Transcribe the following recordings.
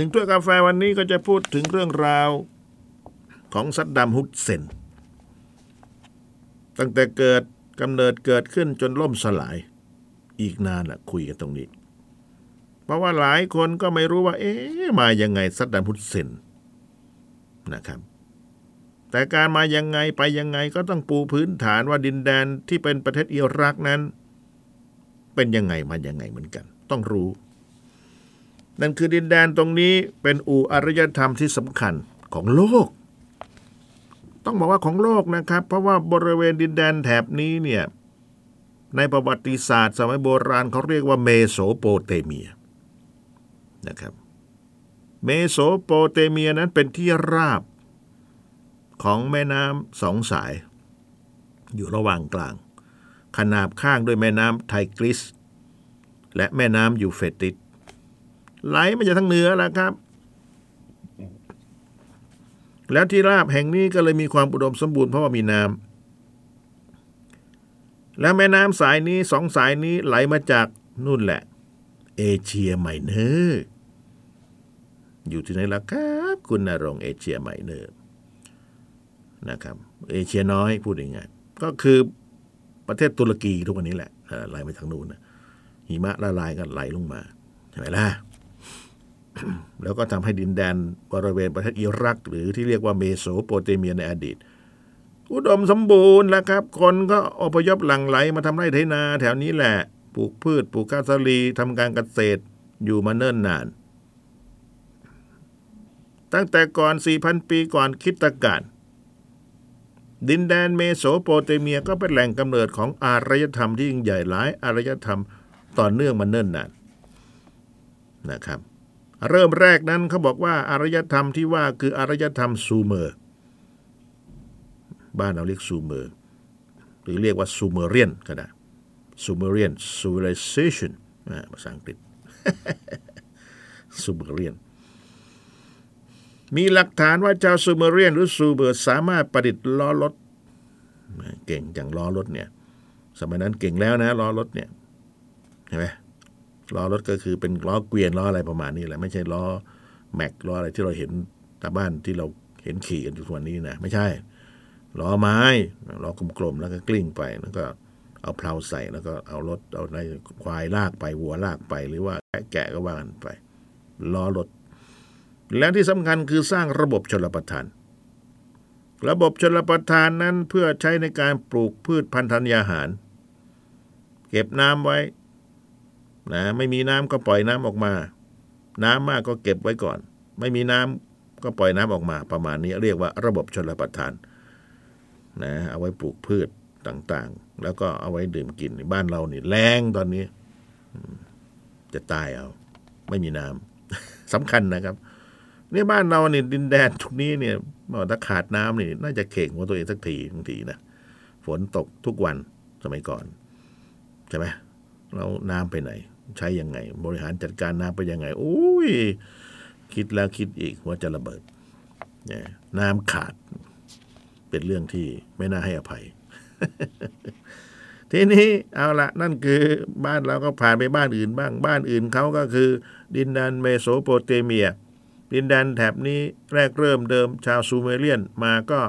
ถึงถ้วยกาแฟวันนี้ก็จะพูดถึงเรื่องราวของซัดดัมฮุสเซน ตั้งแต่เกิดกำเนิดเกิดขึ้นจนล่มสลาย อีกนานแหละคุยกันตรงนี้ เพราะว่าหลายคนก็ไม่รู้ว่า เอ๊ะมายังไงซัดดัมฮุสเซนนะครับ แต่การมายังไงไปยังไงก็ต้องปูพื้นฐานว่าดินแดนที่เป็นประเทศอิรักนั้น เป็นยังไงมายังไงเหมือนกัน ต้องรู้ นั่นคือดินแดนตรงนี้เป็นอู่อารยธรรมที่สำคัญของโลก ต้องบอกว่าของโลกนะครับ เพราะว่าบริเวณดินแดนแถบนี้เนี่ยในประวัติศาสตร์ สมัยโบราณเขาเรียกว่าเมโสโปเตเมียนะครับเมโสโปเตเมียนั้นเป็นที่ราบของแม่น้ำสองสาย อยู่ระหว่างกลาง ขนาบข้างด้วยแม่น้ำไทกริส และแม่น้ำยูเฟรทีส ไหลมาจากทางเหนือแล้วครับ แล้วที่ราบแห่งนี้ก็เลยมีความอุดมสมบูรณ์เพราะว่ามีน้ำแล้วแม่น้ำสายนี้สองสายนี้ไหลมาจากนู่นแหละ เอเชียไมเนอร์อยู่ที่ไหนล่ะครับ คุณณรงค์เอเชียไมเนอร์นะครับ เอเชียน้อยพูดยังไงก็คือประเทศตุรกีทุกวันนี้แหละไหลไปทางนู้นนะหิมะละลายก็ไหลลงมาใช่ไหมล่ะ แล้วก็ทำให้ดินแดนบริเวณประเทศอิรัก หรือที่เรียกว่าเมโสโปเตเมียในอดีต อุดมสมบูรณ์แล้วครับ คนก็อพยพหลั่งไหลมาทำไร่ไถนาแถวนี้แหละ ปลูกพืชปลูกข้าวสาลีทำการเกษตรอยู่มาเนิ่นนาน ตั้งแต่ก่อน 4,000 ปีก่อนคริสตกาลดินแดนเมโสโปเตเมียก็เป็นแหล่งกำเนิดของอารยธรรมที่ยิ่งใหญ่หลายอารยธรรมต่อเนื่องมาเนิ่นนานนะครับ เริ่มแรกนั้นเขาบอกว่าอารยธรรมที่ว่าคืออารยธรรมซูเมอร์ บ้านเราเรียกซูเมอร์หรือเรียกว่าซูเมเรียนก็ได้ซูเมเรียน civilization ภาษาอังกฤษซูเมเรียน มีหลักฐานว่าชาวซูเมเรียน หรือซูเมอร์สามารถประดิษฐ์ล้อรถ เก่งอย่างล้อรถเนี่ย สมัยนั้นเก่งแล้วนะล้อรถเนี่ย เห็นไหม ล้อรถก็คือเป็นล้อเกวียนล้ออะไรประมาณนี้แหละไม่ใช่ล้อแม็กล้ออะไรที่เราเห็นตามบ้านที่เราเห็นขี่กันทุกวันนี้นะไม่ใช่ล้อไม้ล้อกลมๆแล้วก็กลิ้งไปแล้วก็เอาเพลาใส่แล้วก็เอารถเอาอะไรควายลากไปวัวลากไป หรือว่าแกะก็ว่ากันไปล้อรถ และที่สำคัญคือสร้างระบบชลประทาน ระบบชลประทานนั้นเพื่อใช้ในการปลูกพืชพันธุ์ธัญญาหาร เก็บน้ำไว้ นะไม่มีน้ำก็ปล่อยน้ำออกมา น้ำมากก็เก็บไว้ก่อน ไม่มีน้ำก็ปล่อยน้ำออกมา ประมาณนี้เรียกว่าระบบชลประทานนะเอาไว้ปลูกพืชต่างๆ แล้วก็เอาไว้ดื่มกินบ้านเรานี่แรงตอนนี้ จะตายเอา ไม่มีน้ำสำคัญนะครับนี่บ้านเราเนี่ยดินแดนทุกนี้เนี่ยถ้าขาดน้ำนี่ น่าจะเข่งหัวตัวเองสักทีบางทีนะฝนตกทุกวันสมัยก่อนใช่ไหมเราน้ำไปไหน ใช้ยังไง บริหารจัดการน้ำไปยังไงโอ้ยคิดแล้วคิดอีกว่าจะระเบิดน้ำขาดเป็นเรื่องที่ไม่น่าให้อภัย ทีนี้เอาละนั่นคือบ้านเราก็ผ่านไปบ้านอื่นบ้าง บ้านอื่นเขาก็คือ ดินแดนเมโสโปเตเมีย ดินแดนแถบนี้แรกเริ่มเดิมชาวซูเมเรียนมาก็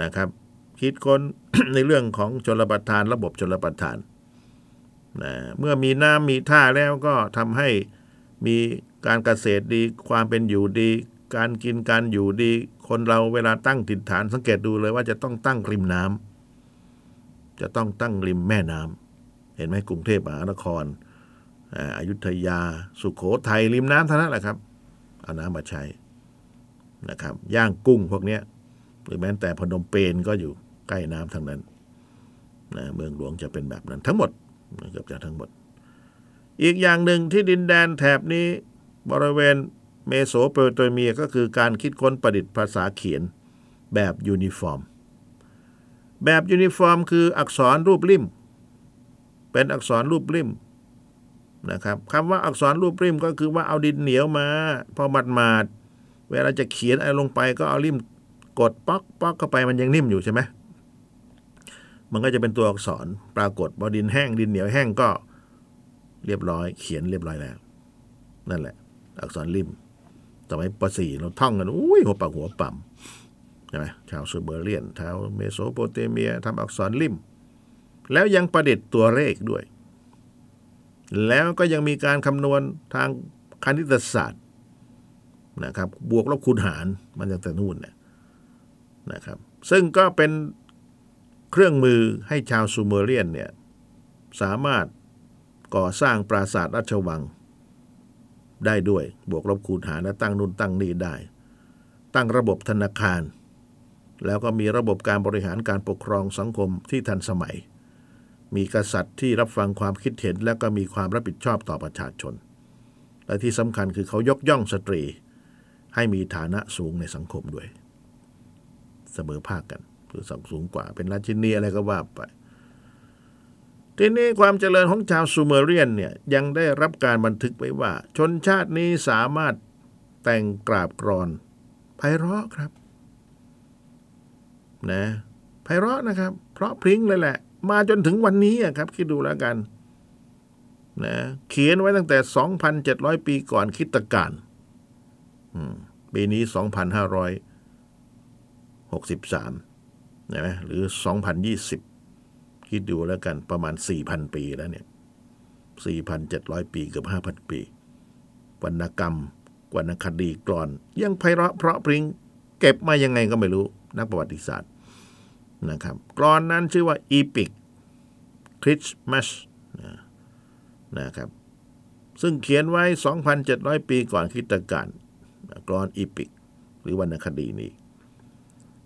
นะครับ คิดค้นในเรื่องของชลประทานระบบชลประทาน นะเมื่อมีน้ำมีท่าแล้วก็ทำให้มีการเกษตรดีความเป็นอยู่ดี การกินการอยู่ดี คนเราเวลาตั้งถิ่นฐานสังเกตดูเลยว่าจะต้องตั้งริมน้ำจะต้องตั้งริมแม่น้ำเห็นไหมกรุงเทพมหานครอายุธยา สุขโขทัยริมน้ำเท่านั้นแหละครับ เอาน้ำมาใช้นะครับ ย่างกุ้งพวกนี้หรือแม้แต่พนมเปญก็อยู่ใกล้น้ำทั้งนั้นนะเมืองหลวงจะเป็นแบบนั้นทั้งหมด เกือบจะทั้งหมด อีกอย่างหนึ่งที่ดินแดนแถบนี้บริเวณเมโสโปเตเมียก็คือการคิดค้นประดิษฐ์ภาษาเขียนแบบ cuneiform แบบ cuneiform คืออักษรรูปลิ่มเป็นอักษรรูปลิ่มนะครับคำว่าอักษรรูปลิ่มก็คือว่าเอาดินเหนียวมา พอหมาดหมาดเวลาจะเขียนอะไรลงไปก็เอาลิ่มกดป๊อกป๊อกเข้าไปมันยังนิ่มอยู่ใช่ไหม มันก็จะเป็นตัวอักษรปรากฏพอดินแห้งดินเหนียวแห้งก็เรียบร้อย เขียนเรียบร้อยแล้ว นั่นแหละ อักษรลิ่มสมัยป.สี่เราท่องกันอุ้ยหัวปากหัวปั๊มใช่ไหมชาวซูเมเรียนชาวเมโสโปเตเมียทำอักษรลิ่ม แล้วยังประดิษฐ์ตัวเลขด้วย แล้วก็ยังมีการคำนวณทางคณิตศาสตร์นะครับ บวกลบคูณหารมันจากแต่นู่นเนี่ยนะครับ ซึ่งก็เป็น เครื่องมือให้ชาวซูเมเรียนเนี่ยสามารถก่อสร้างปราสาทราชวัง ได้ด้วย บวกลบคูณหารและตั้งนู่นตั้งนี่ได้ ตั้งระบบธนาคาร แล้วก็มีระบบการบริหารการปกครองสังคมที่ทันสมัย มีกษัตริย์ที่รับฟังความคิดเห็น และก็มีความรับผิดชอบต่อประชาชน และที่สำคัญคือเขายกย่องสตรี ให้มีฐานะสูงในสังคมด้วย เสมอภาคกัน คือสังสูงกว่า เป็นราชินีอะไรก็ว่าไป ทีนี้ความเจริญของชาวซูเมเรียนเนี่ยยังได้รับการบันทึกไว้ว่า ชนชาตินี้สามารถแต่งกราบกรอนไพเราะครับนะไพเราะนะครับ เพราะพริ้งเลยแหละ มาจนถึงวันนี้ครับ คิดดูแล้วกันนะเขียนไว้ตั้งแต่ 2,700 ปีก่อนคริสตกาลปีนี้ 2,563 ใช่ไหมหรือ 2,020 คิดดูแล้วกันประมาณ 4,000 ปีแล้วเนี่ย 4,700 ปีเกือบ 5,000 ปี วรรณกรรมวรรณคดีกรอน ยังไพเราะเพราะพริ้งเก็บมายังไงก็ไม่รู้นักประวัติศาสตร์นะครับกรอนนั้นชื่อว่าอีพิกคริสต์มัสนะครับ ซึ่งเขียนไว้ 2,700 ปีก่อนคริสตกาลกรอนอีพิก หรือวรรณคดีนี้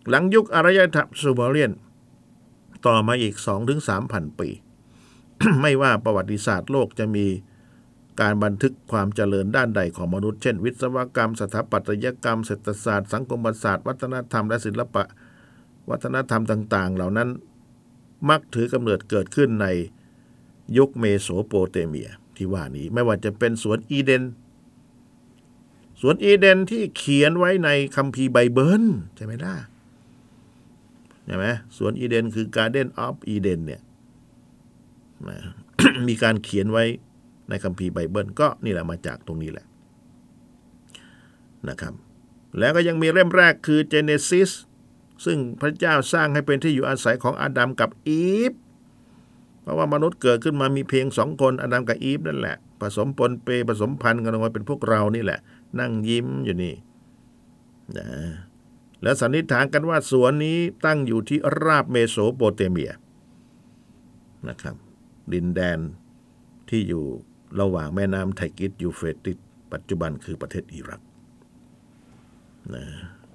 หลังยุคอารยธรรมซูเมเรียน ต่อมาอีก 2-3,000 ปี ไม่ว่าประวัติศาสตร์โลกจะมีการบันทึกความเจริญด้านใดของมนุษย์ เช่น วิศวกรรม สถาปัตยกรรม เศรษฐศาสตร์ สังคมศาสตร์ วัฒนธรรม และศิลปะ วัฒนธรรมต่าง ๆ เหล่านั้นมักถือกำเนิดเกิดขึ้นในยุคเมโสโปเตเมีย ที่ว่านี้ไม่ว่าจะเป็นสวนอีเดน สวนอีเดนที่เขียนไว้ในคัมภีร์ไบเบิลใช่ไหมล่ะ ใช่ไหมสวนอีเดนคือ Garden of Eden เนี่ยมีการเขียนไว้ในคัมภีร์ไบเบิลก็นี่แหละมาจากตรงนี้แหละนะครับ แล้วก็ยังมีเล่มแรกคือ Genesis ซึ่งพระเจ้าสร้างให้เป็นที่อยู่อาศัยของอาดัมกับอีฟเพราะว่ามนุษย์เกิดขึ้นมามีเพียงสองคนอาดัมกับอีฟนั่นแหละ ผสมปนเปผสมพันธุ์กันออกมาเป็นพวกเรานี่แหละ นั่งยิ้มอยู่นี่นะ แล้วสันนิษฐานกันว่าสวนนี้ตั้งอยู่ที่ราบเมโสโปเตเมียนะครับ ดินแดนที่อยู่ระหว่างแม่น้ำไทกริสยูเฟรติสปัจจุบันคือประเทศอิรักนะ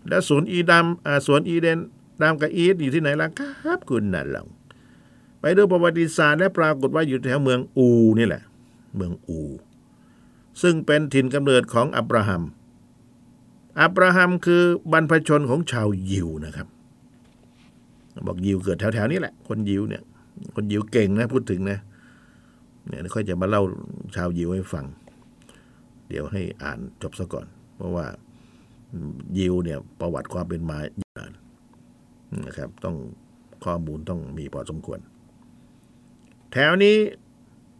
และสวนอีดามสวนอีเดนอดัมกับอีฟอยู่ที่ไหนล่ะครับคุณย้อนหลังไปดูประวัติศาสตร์และปรากฏว่าอยู่แถวเมืองอูร์นี่แหละ เมืองอูร์ ซึ่งเป็นถิ่นกำเนิดของอับราฮัม อับราฮัมคือบรรพชนของชาวยิวนะครับ บอกยิวเกิดแถวๆนี้แหละ คนยิวเนี่ย คนยิวเก่งนะพูดถึงนะเนี่ยค่อยจะมาเล่าชาวยิวให้ฟัง เดี๋ยวให้อ่านจบซะก่อน เพราะว่ายิวเนี่ยประวัติความเป็นมานานนะครับ ต้องข้อมูลต้องมีพอสมควร แถวนี้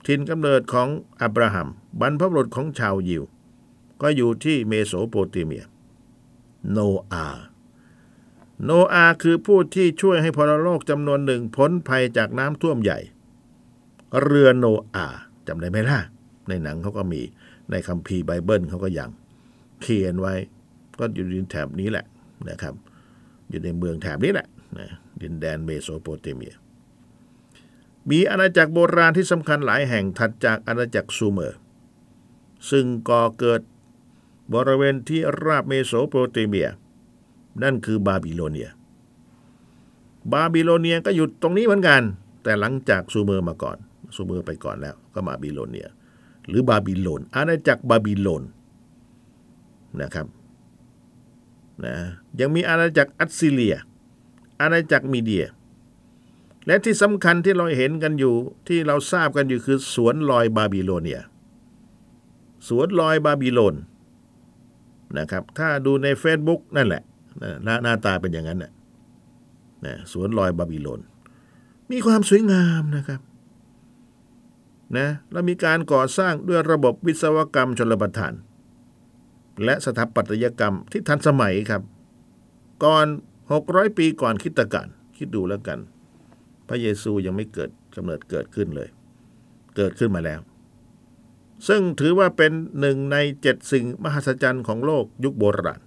ถิ่นกำเนิดของอับราฮัมบรรพบุรุษของชาวยิว ก็อยู่ที่เมโสโปเตเมีย โนอาโนอาคือผู้ที่ช่วยให้พลโลกจำนวนหนึ่งพ้นภัยจากน้ำท่วมใหญ่ เรือโนอาจำได้ไหมล่ะ ในหนังเขาก็มีในคัมภีร์ไบเบิลเขาก็ยังเขียนไว้ ก็อยู่ในแถบนี้แหละนะครับ อยู่ในเมืองแถบนี้แหละนะดินแดนเมโสโปเตเมีย มีอาณาจักรโบราณที่สำคัญหลายแห่งถัดจากอาณาจักรซูเมอร์ ซึ่งก่อเกิด บริเวณที่ราบเมโสโปเตเมีย นั่นคือบาบิโลเนีย บาบิโลเนียก็อยู่ตรงนี้เหมือนกัน แต่หลังจากซูเมอร์มาก่อน ซูเมอร์ไปก่อนแล้ว ก็มาบาบิโลเนีย หรือบาบิโลน อาณาจักรบาบิโลนนะครับนะยังมีอาณาจักรอัสซีเรีย อาณาจักรมีเดีย และที่สำคัญที่เราเห็นกันอยู่ที่เราทราบกันอยู่คือสวนลอยบาบิโลเนีย สวนลอยบาบิโลน นะครับ ถ้าดูใน Facebook นั่นแหละหน้าหน้าตาเป็นอย่างนั้นนะนะสวนลอยบาบิโลน มีความสวยงามนะครับนะแล้วมีการก่อสร้างด้วยระบบวิศวกรรมชลประทาน และสถาปัตยกรรมที่ทันสมัยครับ ก่อน 600 ปีก่อนคริสตกาลคิดดูแล้วกัน พระเยซูยังไม่เกิดกำเนิดเกิดขึ้นเลย เกิดขึ้นมาแล้ว ซึ่งถือว่าเป็นหนึ่งในเจ็ดสิ่งมหัศจรรย์ของโลกยุคโบราณ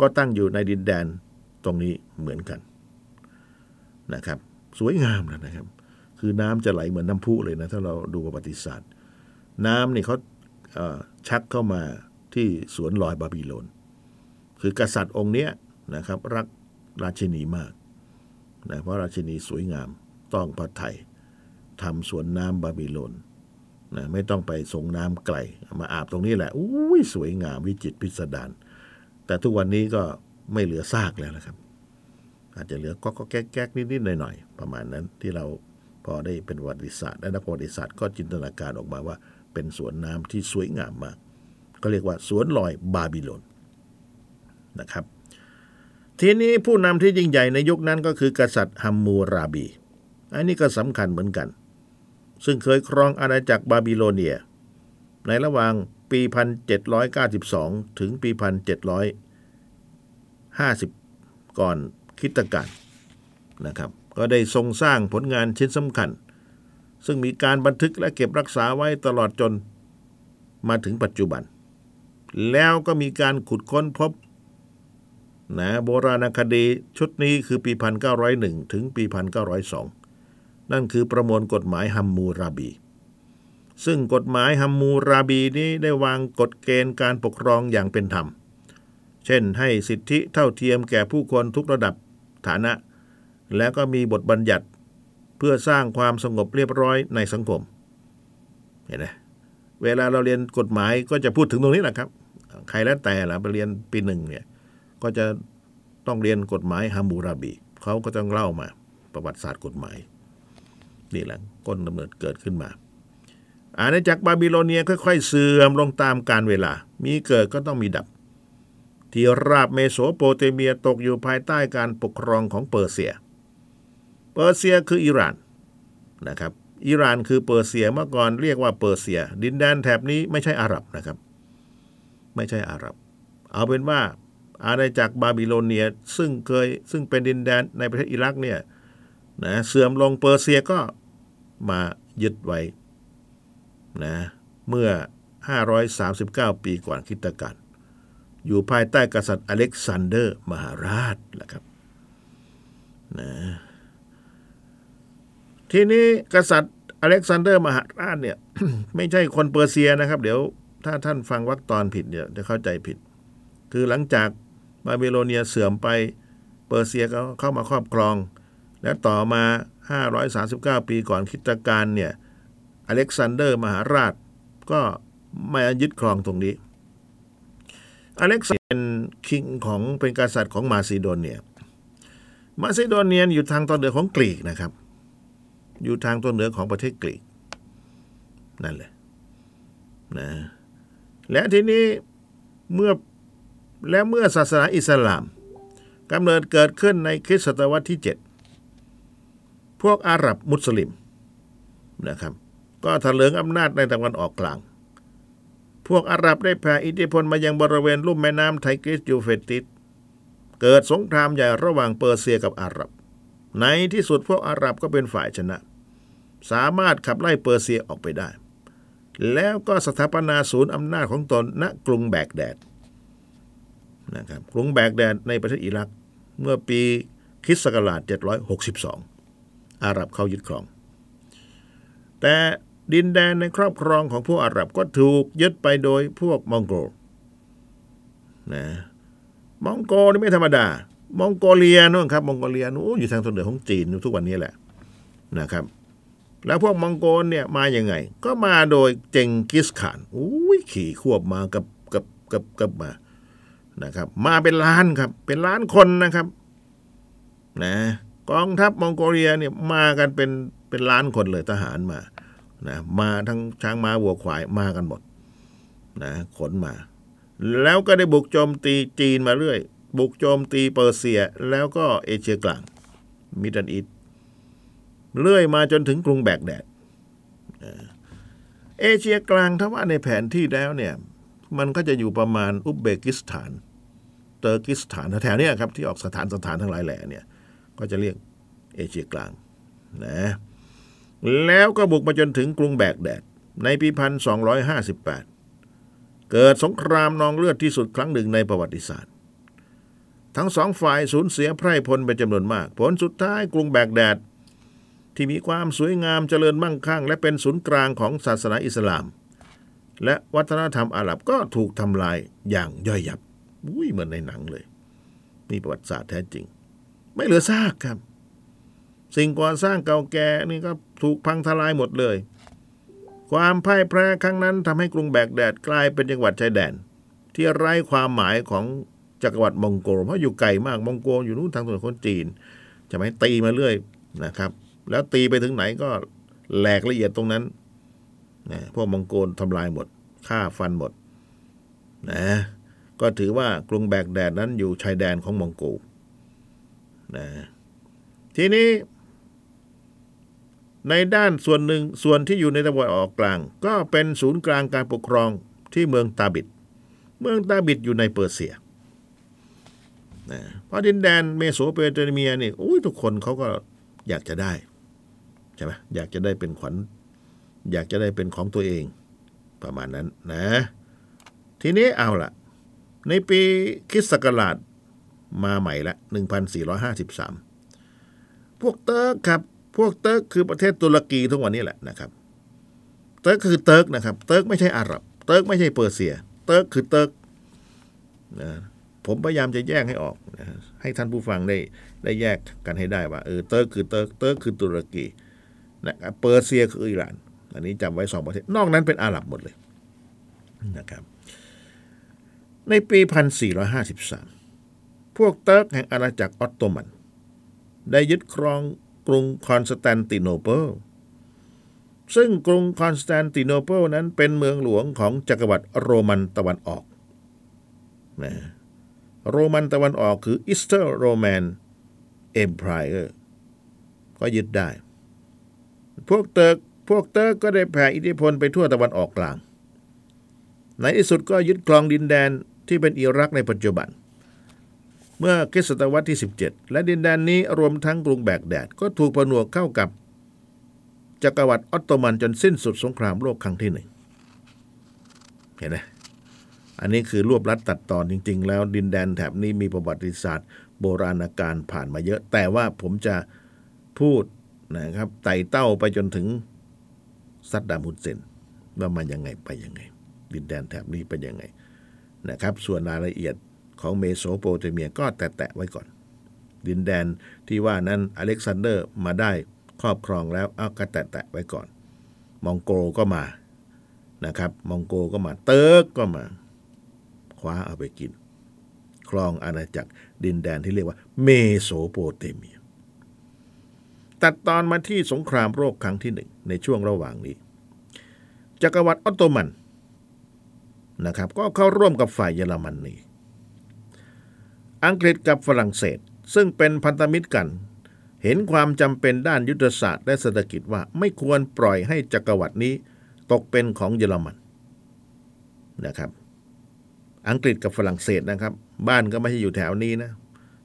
ก็ตั้งอยู่ในดินแดนตรงนี้เหมือนกันนะครับ สวยงามนะครับ คือน้ำจะไหลเหมือนน้ำพุเลยนะ ถ้าเราดูประวัติศาสตร์ น้ำนี่เขาเชักเข้ามาที่สวนลอยบาบิโลน คือกษัตริย์องค์เนี้ยนะครับ รักราชินีมากนะเพราะราชินีสวยงามต้องพระไทยทำสวนน้ำบาบิโลน นะไม่ต้องไปส่งน้ำไกล มาอาบตรงนี้แหละอุ้ยสวยงามวิจิตรพิสดารแต่ทุกวันนี้ก็ไม่เหลือซากแล้วนะครับ อาจจะเหลือก็แก๊กๆนิดๆหน่อยๆประมาณนั้นที่เราพอได้เป็นประวัติศาสตร์และนักประวัติศาสตร์ก็จินตนาการออกมาว่า เป็นสวนน้ำที่สวยงามมาก ก็เรียกว่าสวนลอยบาบิโลนนะครับ ทีนี้ผู้นำที่ยิ่งใหญ่ในยุคนั้นก็คือกษัตริย์ฮัมมูราบี อันนี้ก็สำคัญเหมือนกัน ซึ่งเคยครองอาณาจักรบาบิโลเนีย ในระหว่างปี 1792 ถึงปี 1750 ก่อนคริสตกาลนะครับ ก็ได้ทรงสร้างผลงานชิ้นสำคัญ ซึ่งมีการบันทึกและเก็บรักษาไว้ตลอดจนมาถึงปัจจุบัน แล้วก็มีการขุดค้นพบนะโบราณคดีชุดนี้คือปี 1901 ถึงปี 1902 นั่นคือประมวลกฎหมายฮัมมูราบี ซึ่งกฎหมายฮัมมูราบีนี้ได้วางกฎเกณฑ์การปกครองอย่างเป็นธรรม เช่นให้สิทธิเท่าเทียมแก่ผู้คนทุกระดับฐานะ แล้วก็มีบทบัญญัติเพื่อสร้างความสงบเรียบร้อยในสังคม เห็นไหมเวลาเราเรียนกฎหมายก็จะพูดถึงตรงนี้แหละครับ ใครแล้วแต่ละไปเรียนปีหนึ่งเนี่ย ก็จะต้องเรียนกฎหมายฮัมมูราบี เขาก็ต้องเล่ามาประวัติศาสตร์กฎหมาย นี่แหละต้นกำเนิดเกิดขึ้นมา อาณาจักรบาบิโลเนียค่อยๆ เสื่อมลงตามกาลเวลา มีเกิดก็ต้องมีดับ ที่ราบเมโสโปเตเมียตกอยู่ภายใต้การปกครองของเปอร์เซีย เปอร์เซียคืออิหร่านนะครับอิหร่านคือเปอร์เซียเมื่อก่อนเรียกว่าเปอร์เซีย ดินแดนแถบนี้ไม่ใช่อาหรับนะครับ ไม่ใช่อาหรับ เอาเป็นว่าอาณาจักรบาบิโลเนียซึ่งเคยซึ่งเป็นดินแดนในประเทศอิรักเนี่ยนะเสื่อมลงเปอร์เซียก็ มายึดไว้นะเมื่อ 539 ปีก่อนคริสตกาลอยู่ภายใต้กษัตริย์อเล็กซานเดอร์มหาราชแหละครับนะทีนี้กษัตริย์อเล็กซานเดอร์มหาราชเนี่ย ไม่ใช่คนเปอร์เซียนะครับ เดี๋ยวถ้าท่านฟังวรรคตอนผิดเนี่ยจะเข้าใจผิด คือหลังจากบาบิโลเนียเสื่อมไปเปอร์เซียก็เข้ามาครอบครอง และต่อมา 539 ปีก่อนคริสตกาลเนี่ยอเล็กซานเดอร์มหาราช ก็มายึดครองตรงนี้ อเล็กซานเป็นคิงของเป็นกษัตริย์ของมาซิโดเนีย มาซิโดเนียอยู่ทางตอนเหนือของกรีกนะครับ อยู่ทางตอนเหนือของประเทศกรีกนั่นแหละนะและทีนี้เมื่อและเมื่อศาสนาอิสลามกำเนิดเกิดขึ้นในคริสตศตวรรษที่ 7 พวกอาหรับมุสลิมนะครับ ก็ถลิงอำนาจในตะวันออกกลาง พวกอาหรับได้แผ่อิทธิพลมายังบริเวณลุ่มแม่น้ำไทกริสยูเฟรติสเกิดสงครามใหญ่ระหว่างเปอร์เซียกับอาหรับ ในที่สุดพวกอาหรับก็เป็นฝ่ายชนะ สามารถขับไล่เปอร์เซียออกไปได้ แล้วก็สถาปนาศูนย์อำนาจของตนณกรุงแบกแดดนะครับกรุงแบกแดดในประเทศอิรักเมื่อปีคริสต์ศักราช762 อาหรับเข้ายึดครอง แต่ดินแดนในครอบครองของพวกอาหรับก็ถูกยึดไปโดยพวกมองโกนะมองโกนี่ไม่ธรรมดามองโกเลียนู่นครับมองโกเลียนู่นอยู่ทางตอนเหนือของจีนทุกวันนี้แหละนะครับ แล้วพวกมองโกลเนี่ยมาอย่างไง ก็มาโดยเจงกิสข่านอุ้ยขี่ควบมากับกับกับกับมานะครับ มาเป็นล้านครับ เป็นล้านคนนะครับ นะ กองทัพมองโกเลียเนี่ยมากันเป็นเป็นล้านคนเลยทหารมานะมาทั้งช้างม้าวัวควายมากันหมดนะขนมา แล้วก็ได้บุกโจมตีจีนมาเรื่อย บุกโจมตีเปอร์เซีย แล้วก็เอเชียกลาง Middle East เรื่อยมาจนถึงกรุงแบกแดดเอเชียกลางถ้าว่าในแผนที่แล้วเนี่ย มันก็จะอยู่ประมาณอุซเบกิสถานเติร์กิสถานแถวๆเนี้ยครับที่ออกสถานสถานทั้งหลายแหล่เนี่ย ก็จะเรียกเอเชียกลางนะแล้วก็บุกมาจนถึงกรุงแบกแดด ในปีพันสองห้าสิบแปดเกิดสงครามนองเลือดที่สุดครั้งหนึ่งในประวัติศาสตร์ ทั้งสองฝ่ายสูญเสียไพร่พลเป็นจำนวนมาก ผลสุดท้ายกรุงแบกแดด ที่มีความสวยงามเจริญมั่งคั่ง และเป็นศูนย์กลางของศาสนาอิสลาม และวัฒนธรรมอาหรับก็ถูกทำลายอย่างย่อยยับอุ้ยเหมือนในหนังเลย นี่ประวัติศาสตร์แท้จริง ไม่เหลือซากครับ สิ่งก่อสร้างเก่าแก่นี่ก็ถูกพังทลายหมดเลย ความพ่ายแพ้ครั้งนั้นทำให้กรุงแบกแดดกลายเป็นจังหวัดชายแดน ที่ไร้ความหมายของจักรวรรดิมองโกลเพราะอยู่ไกลมากมองโกลอยู่นู้นทางตะวันคนจีนจะไม่ตีมาเรื่อยนะครับ แล้วตีไปถึงไหนก็แหลกละเอียดตรงนั้นนะพวกมองโกลทำลายหมดฆ่าฟันหมดนะก็ถือว่ากรุงแบกแดดนั้นอยู่ชายแดนของมองโกล นะทีนี้ ในด้านส่วนหนึ่งส่วนที่อยู่ในตะวันออกกลาง ก็เป็นศูนย์กลางการปกครองที่เมืองตาบิด เมืองตาบิดอยู่ในเปอร์เซียนะเพราะดินแดนเมโสโปเตเมียนี่อุ้ยทุกคนเขาก็อยากจะได้ใช่ไหมอยากจะได้เป็นขวัญ อยากจะได้เป็นของตัวเองประมาณนั้นนะ ทีนี้เอาล่ะในปีคริสตศักราช มาใหม่ละ 1453 พวกเติร์กครับ พวกเติร์กคือประเทศตุรกีทุกวันนี้แหละนะครับ เติร์กคือเติร์กนะครับ เติร์กไม่ใช่อาหรับ เติร์กไม่ใช่เปอร์เซีย เติร์กคือเติร์กนะผมพยายามจะแยกให้ออกนะให้ท่านผู้ฟังได้ได้แยกกันให้ได้ว่าเออเติร์กคือเติร์กเติร์กคือตุรกีนะครับเปอร์เซียคืออิหร่าน อันนี้จำไว้สองประเทศ นอกนั้นเป็นอาหรับหมดเลยนะครับ ในปี 1453 พวกเติร์กแห่งอาณาจักรออตโตมัน ได้ยึดครองกรุงคอนสแตนติโนเปิลซึ่งกรุงคอนสแตนติโนเปิลนั้นเป็นเมืองหลวงของจักรวรรดิโรมันตะวันออกนะโรมันตะวันออกคือ Eastern Roman Empire ก็ยึดได้ พวกเติร์กพวกเติร์กก็ได้แผ่อิทธิพลไปทั่วตะวันออกกลาง ในที่สุดก็ยึดครองดินแดนที่เป็นอิรักในปัจจุบัน เมื่อคริสตศตวรรษที่ 17 และดินแดนนี้รวมทั้งกรุงแบกแดด ก็ถูกผนวกเข้ากับจักรวรรดิออตโตมันจนสิ้นสุดสงครามโลกครั้งที่หนึ่งเห็นไหมอันนี้คือรวบรัดตัดตอนจริง ๆ แล้วดินแดนแถบนี้มีประวัติศาสตร์ โบราณกาลผ่านมาเยอะ แต่ว่าผมจะพูดนะครับไต่เต้าไปจนถึงซัดดัมฮุสเซนว่ามันยังไงไปยังไง ดินแดนแถบนี้ไปยังไงนะครับ ส่วนรายละเอียด ของเมโสโปเตเมียก็แตะๆไว้ก่อน ดินแดนที่ว่านั้นอเล็กซานเดอร์มาได้ครอบครองแล้วเอาก็แตะๆไว้ก่อน มองโกก็มานะครับมองโกก็มาเติร์กก็มาคว้าเอาไปกิน ครองอาณาจักรดินแดนที่เรียกว่า เมโสโปเตเมีย ตัดตอนมาที่สงครามโรคครั้งที่หนึ่งในช่วงระหว่างนี้ จักรวรรดิออตโตมันนะครับ ก็เข้าร่วมกับฝ่ายเยอรมนนี อังกฤษกับฝรั่งเศส ซึ่งเป็นพันธมิตรกัน เห็นความจำเป็นด้านยุทธศาสตร์และเศรษฐกิจว่าไม่ควรปล่อยให้จักรวรรดินี้ตกเป็นของเยอรมันนะครับ อังกฤษกับฝรั่งเศสนะครับ บ้านก็ไม่ใช่อยู่แถวนี้นะ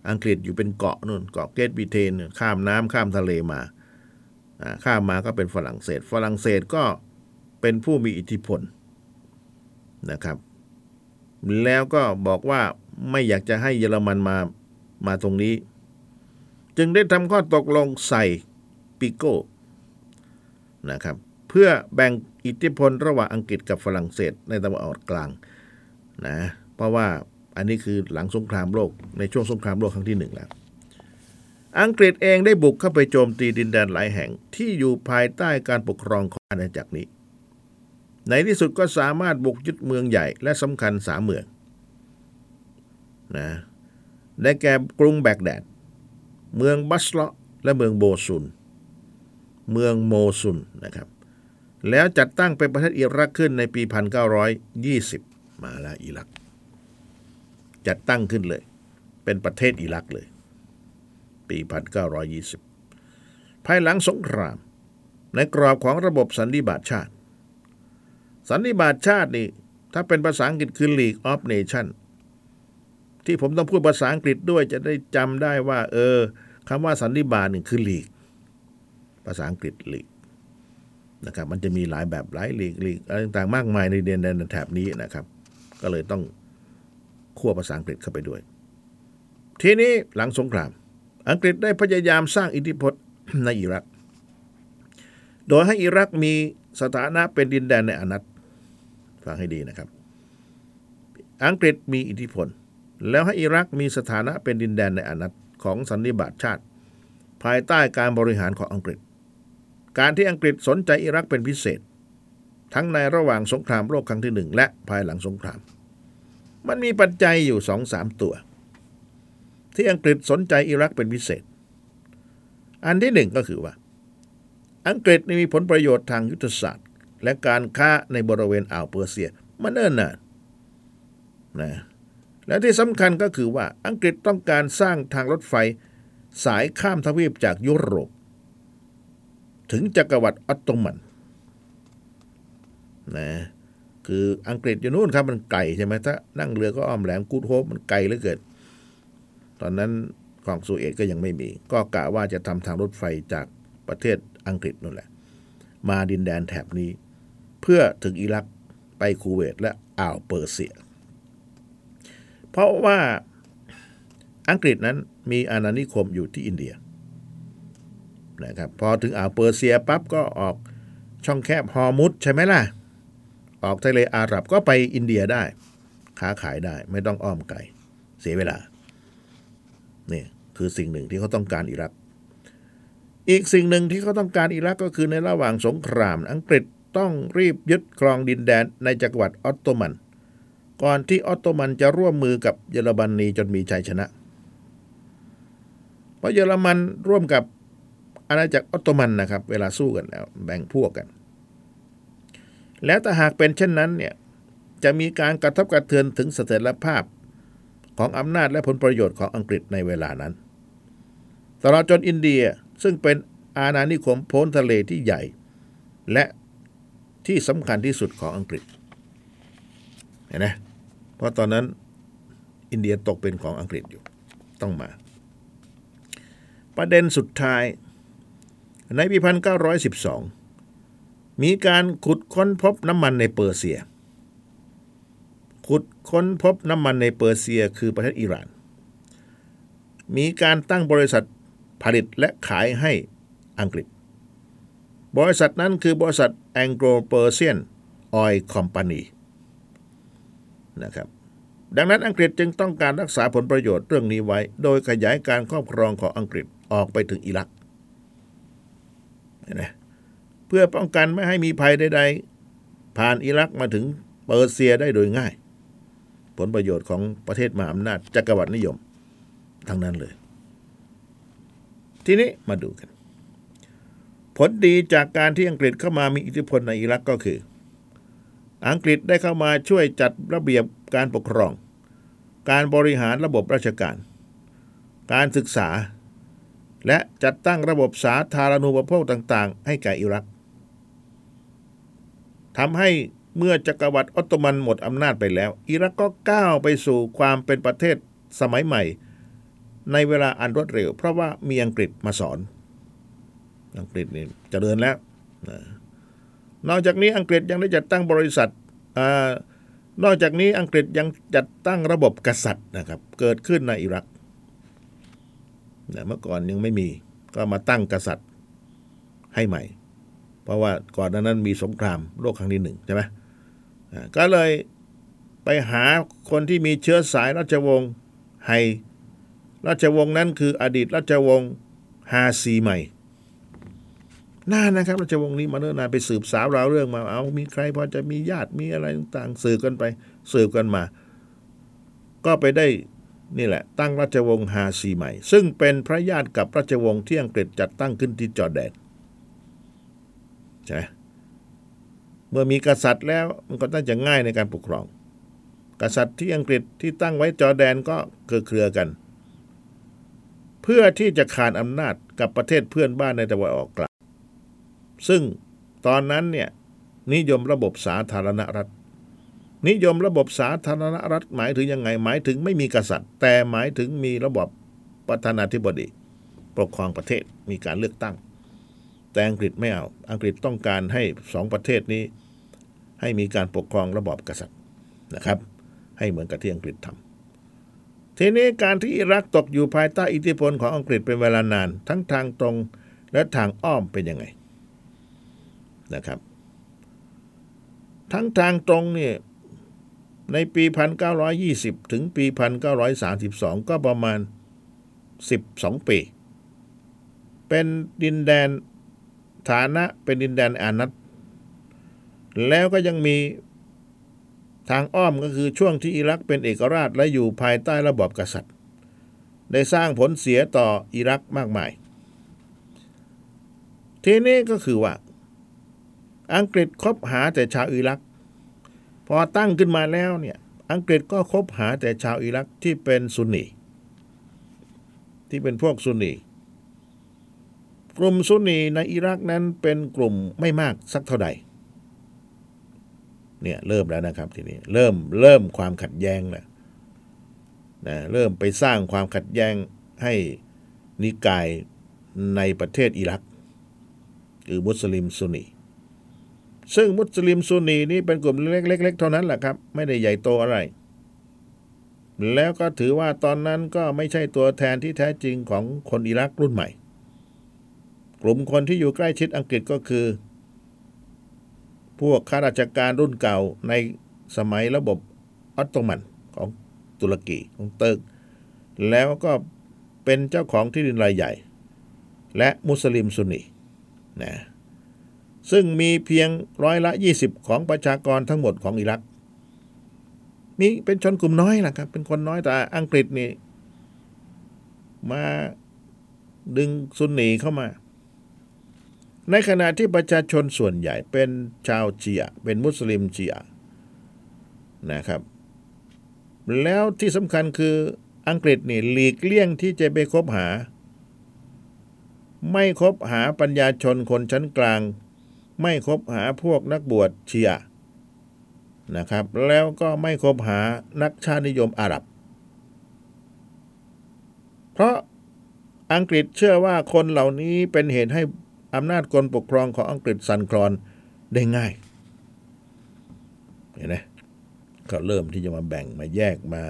อังกฤษอยู่เป็นเกาะนู่นเกาะเกตบีเทนข้ามน้ำข้ามทะเลมาข้ามมาก็เป็นฝรั่งเศส ฝรั่งเศสก็เป็นผู้มีอิทธิพลนะครับ แล้วก็บอกว่า ไม่อยากจะให้เยอรมันมามาตรงนี้ จึงได้ทำข้อตกลงใส่ปิโก้นะครับเพื่อแบ่งอิทธิพลระหว่างอังกฤษกับฝรั่งเศสในตะวันออกกลางนะเพราะว่าอันนี้คือหลังสงครามโลกในช่วงสงครามโลกครั้งที่หนึ่งแล้ว อังกฤษเองได้บุกเข้าไปโจมตีดินแดนหลายแห่งที่อยู่ภายใต้การปกครองของอาณาจักรนี้ ในที่สุดก็สามารถบุกยึดเมืองใหญ่และสำคัญสามเมือง นะได้แก่กรุงแบกแดด เมืองบัสเลาะและเมืองโบซุน เมืองโมซุนนะครับ แล้วจัดตั้งเป็นประเทศอิรักขึ้นในปี 1920 มาแล้วอิรัก จัดตั้งขึ้นเลย เป็นประเทศอิรักเลย ปี 1920 ภายหลังสงคราม ในกรอบของระบบสันนิบาตชาติ สันนิบาตชาตินี่ถ้าเป็นภาษาอังกฤษคือ League of nations ที่ผมต้องพูดภาษาอังกฤษด้วยจะได้จำได้ว่า เออคำว่าสันนิบาตหนึ่งคือ League ภาษาอังกฤษ League นะครับมันจะมีหลายแบบหลายหลีกหลีกอะไรต่างๆมากมายในเดนแดนแถบนี้นะครับ ก็เลยต้องขั้วภาษาอังกฤษเข้าไปด้วย ทีนี้หลังสงคราม อังกฤษได้พยายามสร้างอิทธิพลในอิรัก โดยให้อิรักมีสถานะเป็นดินแดนในอนัตฟังให้ดีนะครับ อังกฤษมีอิทธิพล แล้วให้อิรักมีสถานะเป็นดินแดนในอนัตของสันนิบาตชาติ ภายใต้การบริหารของอังกฤษ การที่อังกฤษสนใจอิรักเป็นพิเศษ ทั้งในระหว่างสงครามโลกครั้งที่หนึ่งและภายหลังสงคราม มันมีปัจจัยอยู่สองสามตัว ที่อังกฤษสนใจอิรักเป็นพิเศษ อันที่หนึ่งก็คือว่า อังกฤษมีผลประโยชน์ทางยุทธศาสตร์ และการค้าในบริเวณอ่าวเปอร์เซียมันเนิ่นนานนะ และที่สำคัญก็คือว่าอังกฤษต้องการสร้างทางรถไฟ สายข้ามทวีปจากยุโรป ถึงจักรวรรดิออตโตมันนะคืออังกฤษอยู่นู่นครับมันไกลใช่ไหมถ้านั่งเรือก็อ้อมแหลมกูดโฮปมันไกลเหลือเกินตอนนั้นคลองสุเอตก็ยังไม่มี ก็กะว่าจะทำทางรถไฟจากประเทศอังกฤษนั่นแหละ มาดินแดนแถบนี้ เพื่อถึงอิรักไปคูเวตและอ่าวเปอร์เซีย เพราะว่าอังกฤษนั้นมีอาณานิคมอยู่ที่อินเดียนะครับพอถึงอ่าวเปอร์เซียปั๊บก็ออกช่องแคบฮอร์มุซใช่ไหมล่ะ ออกทะเลอาหรับก็ไปอินเดียได้ค้าขายได้ไม่ต้องอ้อมไกลเสียเวลานี่คือสิ่งหนึ่งที่เขาต้องการอิรัก อีกสิ่งหนึ่งที่เขาต้องการอิรักก็คือในระหว่างสงคราม อังกฤษต้องรีบยึดครองดินแดนในจักรวรรดิออตโตมัน ก่อนที่ออตโตมันจะร่วมมือกับเยอรมนีจนมีชัยชนะ เพราะเยอรมันร่วมกับอาณาจักรออตโตมันนะครับ เวลาสู้กันแล้วแบ่งพวกกัน แล้วถ้าหากเป็นเช่นนั้นเนี่ยจะมีการกระทบกระเทือนถึงเสถียรภาพของอำนาจและผลประโยชน์ของอังกฤษในเวลานั้นตลอดจนอินเดียซึ่งเป็นอาณานิคมพ้นทะเลที่ใหญ่ และที่สำคัญที่สุดของอังกฤษเห็นไหม ราะตอนนั้นอินเดียตกเป็นของอังกฤษอยู่ต้องมา ประเด็นสุดท้าย ในปี 1912 มีการขุดค้นพบน้ำมันในเปอร์เซีย ขุดค้นพบน้ำมันในเปอร์เซียคือประเทศอิหร่าน มีการตั้งบริษัทผลิตและขายให้อังกฤษ บริษัทนั้นคือบริษัท Anglo Persian Oil Company นะครับ ดังนั้นอังกฤษจึงต้องการรักษาผลประโยชน์เรื่องนี้ไว้ โดยขยายการครอบครองของอังกฤษออกไปถึงอิรักนะเพื่อป้องกันไม่ให้มีภัยใดๆ ผ่านอิรักมาถึงเปอร์เซียได้โดยง่าย ผลประโยชน์ของประเทศมหาอำนาจจักรวรรดินิยม ทั้งนั้นเลย ทีนี้มาดูกัน ผลดีจากการที่อังกฤษเข้ามามีอิทธิพลในอิรักก็คือ อังกฤษได้เข้ามาช่วยจัดระเบียบ การปกครอง การบริหารระบบราชการ การศึกษา และจัดตั้งระบบสาธารณูปโภคต่างๆ ให้แก่อิรักทำให้เมื่อจักรวรรดิออตโตมันหมดอำนาจไปแล้ว อิรักก็ก้าวไปสู่ความเป็นประเทศสมัยใหม่ ในเวลาอันรวดเร็ว เพราะว่ามีอังกฤษมาสอน อังกฤษนี่จเจริญแล้ว นอกจากนี้อังกฤษยังได้จัดตั้งบริษัทอ นอกจากนี้อังกฤษยังจัดตั้งระบบกษัตริย์นะครับ เกิดขึ้นในอิรักเมื่อก่อนยังไม่มีก็มาตั้งกษัตริย์ให้ใหม่ เพราะว่าก่อนนั้นมีสงครามโลกครั้งที่หนึ่งใช่ไหมก็เลยไปหาคนที่มีเชื้อสายราชวงศ์ไฮราชวงศ์นั้นคืออดีตราชวงศ์ฮาซีใหม่ นานนะครับราชวงศ์นี้มาเนิ่นนานไปสืบสาวราวเรื่องมา เอามีใครพอจะมีญาติมีอะไรต่างๆสืบกันไปสืบกันมา ก็ไปได้นี่แหละ ตั้งราชวงศ์ฮาซีใหม่ ซึ่งเป็นพระญาติกับราชวงศ์ที่อังกฤษจัดตั้งขึ้นที่จอร์แดนใช่เมื่อมีกษัตริย์แล้วมันก็ต้องจะง่ายในการปกครอง กษัตริย์ที่อังกฤษที่ตั้งไว้จอแดนก็เครือกัน เพื่อที่จะขานอำนาจกับประเทศเพื่อนบ้านในตะวันออกกลาง ซึ่งตอนนั้นเนี่ยนิยมระบบสาธารณรัฐ นิยมระบบสาธารณรัฐหมายถึงยังไงหมายถึงไม่มีกษัตริย์ แต่หมายถึงมีระบบประธานาธิบดี ปกครองประเทศมีการเลือกตั้ง แต่อังกฤษไม่เอา อังกฤษต้องการให้สองประเทศนี้ ให้มีการปกครองระบอบกษัตริย์นะครับ ให้เหมือนกับที่อังกฤษทำทีนี้การที่อิรักตกอยู่ภายใต้อิทธิพลของอังกฤษเป็นเวลานาน ทั้งทางตรงและทางอ้อมเป็นยังไง นะครับ ทั้งทางตรงเนี่ยในปี 1920 ถึงปี 1932 ก็ประมาณ 12 ปี เป็นดินแดนฐานะเป็นดินแดนอานัตแล้วก็ยังมีทางอ้อมก็คือช่วงที่อิรักเป็นเอกราชและอยู่ภายใต้ระบอบกษัตริย์ ได้สร้างผลเสียต่ออิรักมากมาย ทีนี้ก็คือว่า อังกฤษคบหาแต่ชาวอิรัก พอตั้งขึ้นมาแล้วเนี่ยอังกฤษก็คบหาแต่ชาวอิรักที่เป็นซุนนีที่เป็นพวกซุนนีกลุ่มซุนนีในอิรักนั้นเป็นกลุ่มไม่มากสักเท่าใดเนี่ยเริ่มแล้วนะครับทีนี้เริ่มเริ่มความขัดแย้งแล้วนะเริ่มไปสร้างความขัดแย้งให้นิกายในประเทศอิรัก คือมุสลิมซุนนี ซึ่งมุสลิมซุนนีนี้เป็นกลุ่มเล็กๆเท่านั้นแหละครับ ไม่ได้ใหญ่โตอะไร แล้วก็ถือว่าตอนนั้นก็ไม่ใช่ตัวแทนที่แท้จริงของคนอิรักรุ่นใหม่ กลุ่มคนที่อยู่ใกล้ชิดอังกฤษก็คือ พวกข้าราชการรุ่นเก่าในสมัยระบบออตโตมันของตุรกีของเติร์กแล้วก็เป็นเจ้าของที่ดินรายใหญ่ และมุสลิมซุนนีนะ ซึ่งมีเพียงร้อยละ 20 ของประชากรทั้งหมดของอิรักมีเป็นชนกลุ่มน้อยแหละครับ เป็นคนน้อยแต่อังกฤษนี่ มาดึงซุนนีเข้ามา ในขณะที่ประชาชนส่วนใหญ่เป็นชาวเชียเป็นมุสลิมเชียนะครับ แล้วที่สำคัญคืออังกฤษนี่หลีกเลี่ยงที่จะไปคบหา ไม่คบหาปัญญาชนคนชั้นกลาง ไม่คบหาพวกนักบวชเชียนะครับ แล้วก็ไม่คบหานักชาตินิยมอาหรับ เพราะอังกฤษเชื่อว่าคนเหล่านี้เป็นเหตุให้อำนาจกลปกครองของอังกฤษสั่นคลอนได้ง่าย เห็นไหมก็เริ่มที่จะมาแบ่งมาแยกมา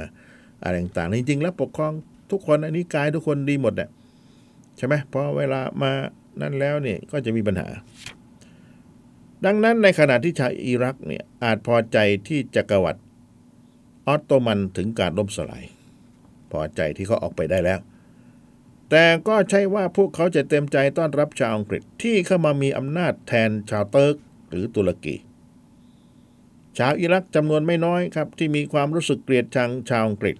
อะไรต่างๆ จริงๆ แล้วปกครองทุกคนอันนี้กายทุกคนดีหมดเนี่ยใช่ไหมพอเวลามานั่นแล้วเนี่ยก็จะมีปัญหา ดังนั้นในขณะที่ชาวอิรักเนี่ยอาจพอใจที่จักรวรรดิออตโตมันถึงการล่มสลาย พอใจที่เขาออกไปได้แล้ว แต่ก็ใช่ว่าพวกเขาจะเต็มใจต้อนรับชาวอังกฤษที่เข้ามามีอำนาจแทนชาวเติร์กหรือตุรกีชาวอิรักจำนวนไม่น้อยครับที่มีความรู้สึกเกลียดชังชาวอังกฤษ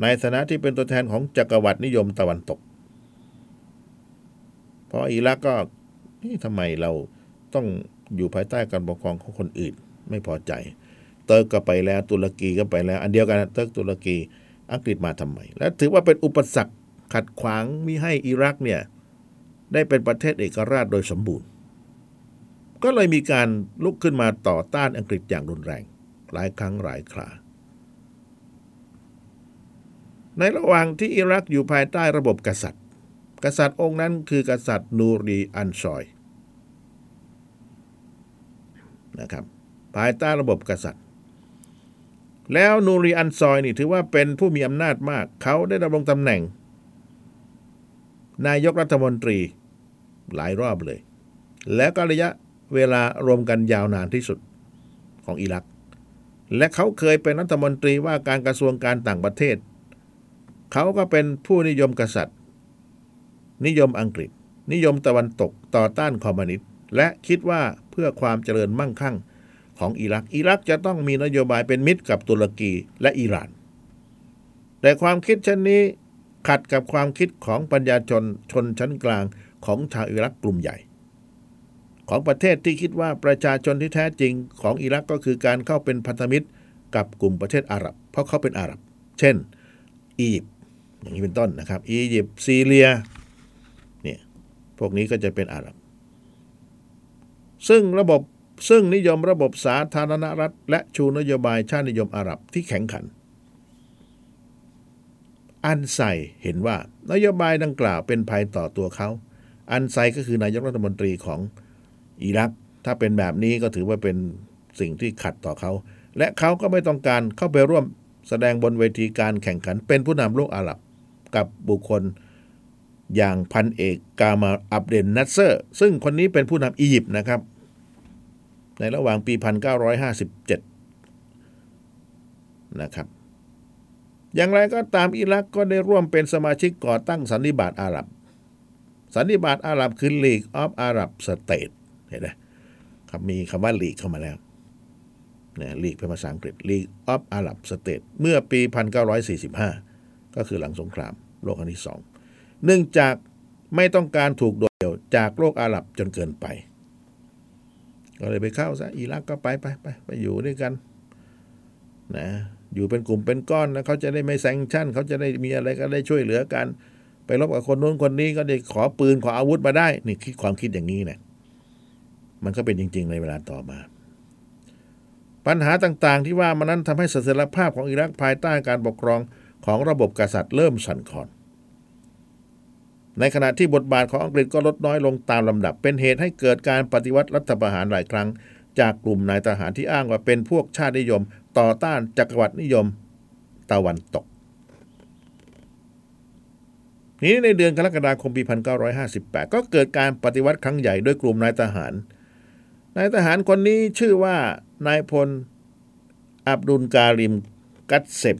ในฐานะที่เป็นตัวแทนของจักรวรรดินิยมตะวันตก เพราะอิรักก็นี่ทำไมเรา ต้องอยู่ภายใต้การปกครองของคนอื่น ไม่พอใจ เติร์กก็ไปแล้วตุรกีก็ไปแล้ว อันเดียวกันเติร์กตุรกีอังกฤษมาทำไม และถือว่าเป็นอุปสรรคขัดขวางมิให้อิรักเนี่ยได้เป็นประเทศเอกราชโดยสมบูรณ์ ก็เลยมีการลุกขึ้นมาต่อต้านอังกฤษอย่างรุนแรง หลายครั้งหลายครา ในระหว่างที่อิรักอยู่ภายใต้ระบบกษัตริย์ กษัตริย์องค์นั้นคือกษัตริย์นูรีอันซอย นะครับ ภายใต้ระบบกษัตริย์ แล้วนูรีอันซอยนี่ถือว่าเป็นผู้มีอำนาจมาก เขาได้ดำรงตำแหน่ง นายกรัฐมนตรีหลายรอบเลย แล้วก็ระยะเวลารวมกันยาวนานที่สุดของอิรัก และเขาเคยเป็นรัฐมนตรีว่าการกระทรวงการต่างประเทศ เขาก็เป็นผู้นิยมกษัตริย์ นิยมอังกฤษ นิยมตะวันตกต่อต้านคอมมิวนิสต์ และคิดว่าเพื่อความเจริญมั่งคั่งของอิรัก อิรักจะต้องมีนโยบายเป็นมิตรกับตุรกีและอิหร่าน แต่ความคิดเช่นนี้ขัดกับความคิดของปัญญาชนชนชั้นกลางของชาวอิรักกลุ่มใหญ่ ของประเทศที่คิดว่าประชาชนที่แท้จริงของอิรักก็คือการเข้าเป็นพันธมิตรกับกลุ่มประเทศอาหรับ เพราะเขาเป็นอาหรับ เช่น อียิปต์อย่างนี้เป็นต้นนะครับ อียิปต์ซีเรียเนี่ยพวกนี้ก็จะเป็นอาหรับ ซึ่งระบบซึ่งนิยมระบบสาธารณรัฐ และชูนโยบายชาตินิยมอาหรับที่แข็งขัน อันไซเห็นว่านโยบายดังกล่าวเป็นภัยต่อตัวเขา อันไซก็คือนายกรัฐมนตรีของอิรัก ถ้าเป็นแบบนี้ก็ถือว่าเป็นสิ่งที่ขัดต่อเขา และเขาก็ไม่ต้องการเข้าไปร่วมแสดงบนเวทีการแข่งขันเป็นผู้นำโลกอาหรับกับบุคคลอย่างพันเอกกามาอับเดนนัสเซอร์ ซึ่งคนนี้เป็นผู้นำอียิปต์นะครับ ในระหว่างปี 1957 นะครับ อย่างไรก็ตามอิรักก็ได้ร่วมเป็นสมาชิกก่อตั้งสันนิบาตอาหรับ สันนิบาตอาหรับคือ League of Arab States เห็นไหมครับมีคำว่า League เข้ามาแล้วนะลีกเป็นภาษาอังกฤษ League of Arab States เมื่อปี 1945 ก็คือหลังสงครามโลกครั้งที่สองเนื่องจากไม่ต้องการถูกโดดเดี่ยวจากโลกอาหรับจนเกินไป ก็เลยไปเข้าซะอิรักก็ไปไปไปไปอยู่ด้วยกันนะอยู่เป็นกลุ่มเป็นก้อนนะเขาจะได้ไม่แซงชั่นเขาจะได้มีอะไรก็ได้ช่วยเหลือกัน ไปรบกับคนนู้นคนนี้ก็ได้ขอปืนขออาวุธมาได้ นี่คิดความคิดอย่างนี้เนะมันก็เป็นจริง ๆ ในเวลาต่อมา ปัญหาต่างๆ ที่ว่ามันนั้นทำให้เสถียรภาพของอิรักภายใต้การปกครองของระบบกษัตริย์เริ่มสั่นคลอน ในขณะที่บทบาทของอังกฤษก็ลดน้อยลงตามลำดับ เป็นเหตุให้เกิดการปฏิวัติรัฐประหารหลายครั้ง จากกลุ่มนายทหารที่อ้างว่าเป็นพวกชาตินิยม ต่อต้านจักรวรรดินิยม ตะวันตก นี้ในเดือนกรกฎาคมปี1958 ก็เกิดการปฏิวัติครั้งใหญ่ด้วยกลุ่มนายทหาร นายทหารคนนี้ชื่อว่านายพลอับดุลการิมกัตเซม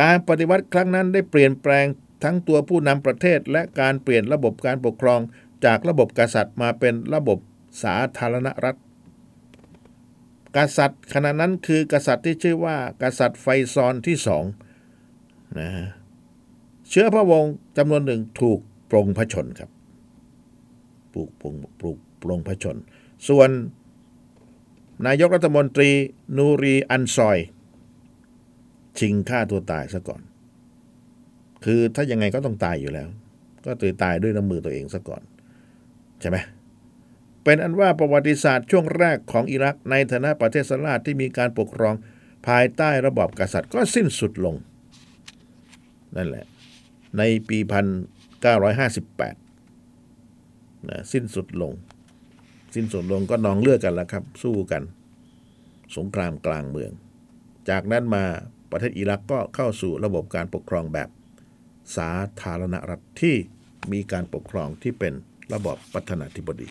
การปฏิวัติครั้งนั้นได้เปลี่ยนแปลง ทั้งตัวผู้นำประเทศและการเปลี่ยนระบบการปกครองจากระบบกษัตริย์มาเป็นระบบสาธารณรัฐ กษัตริย์ขณะนั้นคือกษัตริย์ที่ชื่อว่า กษัตริย์ไฟซอนที่สองนะเชื้อพระวงศ์จำนวนหนึ่งถูกปรงพระชนครับปลูกปรงปลูกปรงพระชน ส่วนนายกรัฐมนตรีนูรีอันซอย ชิงฆ่าตัวตายซะก่อน คือถ้ายังไงก็ต้องตายอยู่แล้ว ก็ตัวตายด้วยน้ำมือตัวเองซะก่อน ใช่ไหมเป็นอันว่าประวัติศาสตร์ช่วงแรกของอิรักในฐานะประเทศสลาดที่มีการปกครองภายใต้ระบอบกษัตริย์ก็สิ้นสุดลง นั่นแหละ ในปี 1958นะสิ้นสุดลง สิ้นสุดลงก็นองเลือดกันแล้วครับ สู้กัน สงครามกลางเมือง จากนั้นมาประเทศอิรักก็เข้าสู่ระบบการปกครองแบบ สาธารณรัฐที่มีการปกครองที่เป็นระบอบประธานาธิบดี